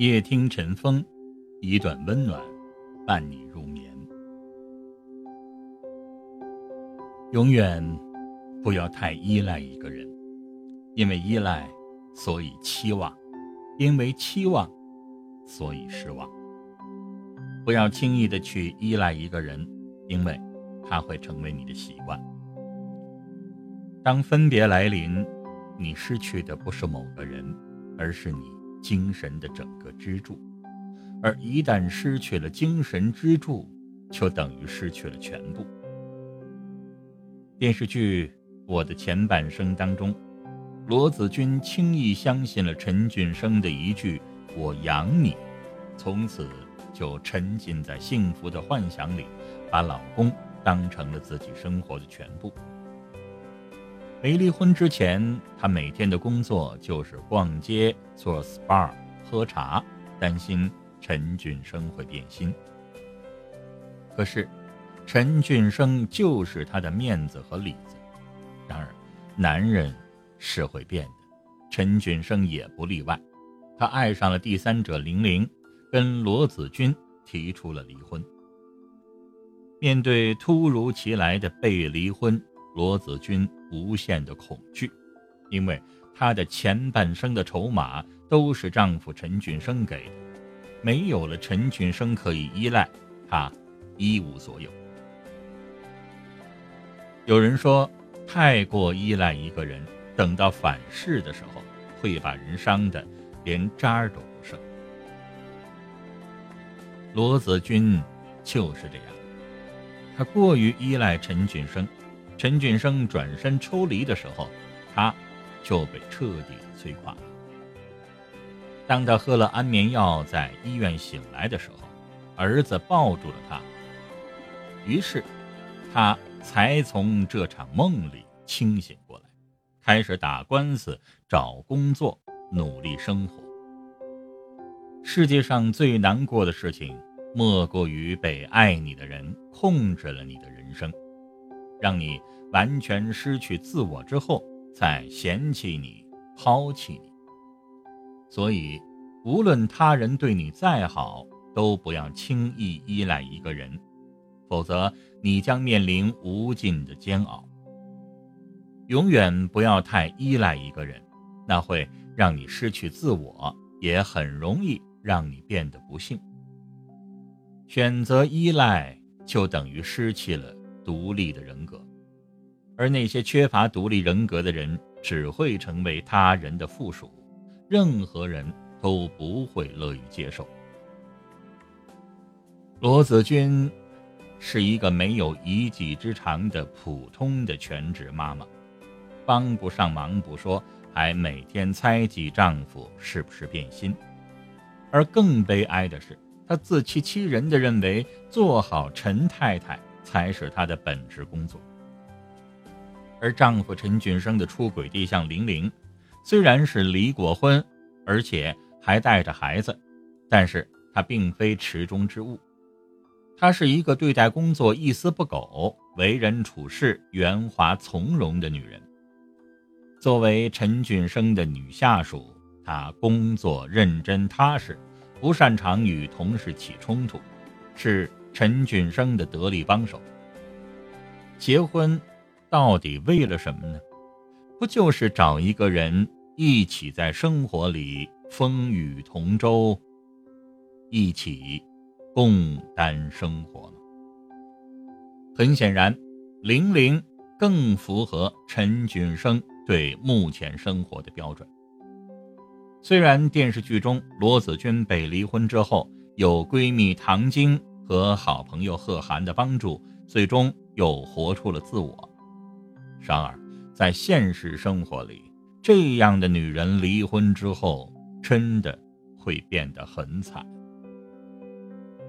夜听晨风，一段温暖，伴你入眠。永远不要太依赖一个人，因为依赖，所以期望；因为期望，所以失望。不要轻易的去依赖一个人，因为他会成为你的习惯。当分别来临，你失去的不是某个人，而是你精神的整个支柱。而一旦失去了精神支柱，就等于失去了全部。电视剧《我的前半生》当中，罗子君轻易相信了陈俊生的一句“我养你”，从此就沉浸在幸福的幻想里，把老公当成了自己生活的全部。没离婚之前，她每天的工作就是逛街、做 SPA、喝茶，担心陈俊生会变心。可是，陈俊生就是她的面子和里子。然而，男人是会变的，陈俊生也不例外。他爱上了第三者玲玲，跟罗子君提出了离婚。面对突如其来的被离婚，罗子君无限的恐惧，因为她的前半生的筹码都是丈夫陈俊生给的，没有了陈俊生可以依赖，她一无所有。有人说，太过依赖一个人，等到反噬的时候，会把人伤的连渣都不剩。罗子君就是这样，她过于依赖陈俊生。陈俊生转身抽离的时候，他就被彻底的摧垮了。当他喝了安眠药，在医院醒来的时候，儿子抱住了他，于是他才从这场梦里清醒过来，开始打官司、找工作、努力生活。世界上最难过的事情，莫过于被爱你的人控制了你的人生。让你完全失去自我之后，再嫌弃你、抛弃你。所以，无论他人对你再好，都不要轻易依赖一个人，否则你将面临无尽的煎熬。永远不要太依赖一个人，那会让你失去自我，也很容易让你变得不幸。选择依赖，就等于失去了。独立的人格，而那些缺乏独立人格的人，只会成为他人的附属，任何人都不会乐于接受。罗子君是一个没有一技之长的普通的全职妈妈，帮不上忙不说，还每天猜忌丈夫是不是变心，而更悲哀的是，她自欺欺人的认为做好陈太太。才是她的本职工作。而丈夫陈俊生的出轨对象玲玲，虽然是离过婚，而且还带着孩子，但是她并非池中之物。她是一个对待工作一丝不苟、为人处事圆滑从容的女人。作为陈俊生的女下属，她工作认真踏实，不擅长与同事起冲突，是。陈俊生的得力帮手。结婚，到底为了什么呢？不就是找一个人一起在生活里风雨同舟，一起共担生活吗？很显然，玲玲更符合陈俊生对目前生活的标准。虽然电视剧中罗子君被离婚之后，有闺蜜唐晶。和好朋友贺涵的帮助，最终又活出了自我。然而，在现实生活里，这样的女人离婚之后，真的会变得很惨。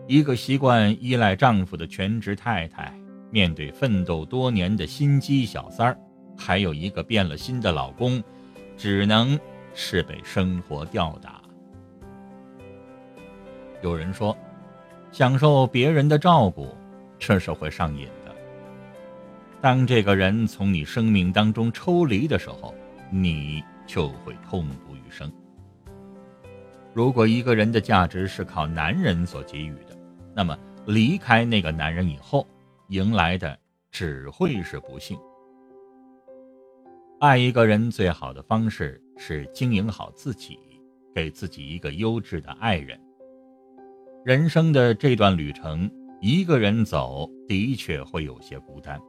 一个习惯依赖丈夫的全职太太，面对奋斗多年的心机小三儿，还有一个变了心的老公，只能是被生活吊打。有人说。享受别人的照顾，这是会上瘾的。当这个人从你生命当中抽离的时候，你就会痛不欲生。如果一个人的价值是靠男人所给予的，那么离开那个男人以后，迎来的只会是不幸。爱一个人最好的方式是经营好自己，给自己一个优质的爱人。人生的这段旅程，一个人走的确会有些孤单，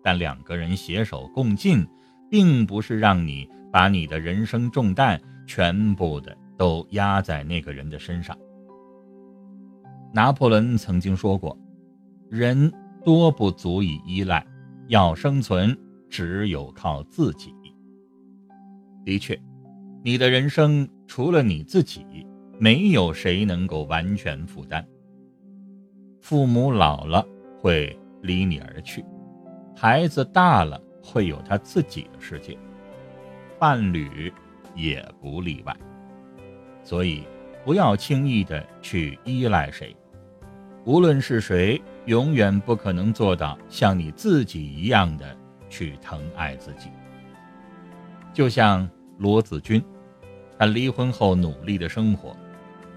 但两个人携手共进，并不是让你把你的人生重担全部的都压在那个人的身上。拿破仑曾经说过：“人多不足以依赖，要生存，只有靠自己。”的确，你的人生除了你自己，没有谁能够完全负担。父母老了会离你而去，孩子大了会有他自己的世界，伴侣也不例外。所以，不要轻易的去依赖谁。无论是谁，永远不可能做到像你自己一样的去疼爱自己。就像罗子君，他离婚后努力的生活，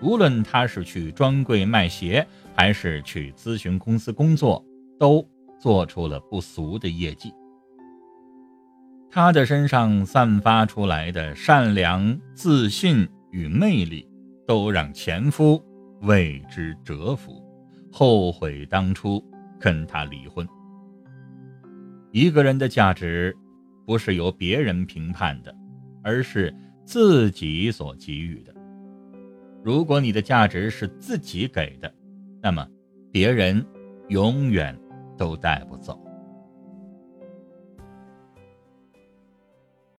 无论他是去专柜卖鞋，还是去咨询公司工作，都做出了不俗的业绩。他的身上散发出来的善良、自信与魅力，都让前夫为之折服。后悔当初跟他离婚。一个人的价值，不是由别人评判的，而是自己所给予的。如果你的价值是自己给的，那么别人永远都带不走。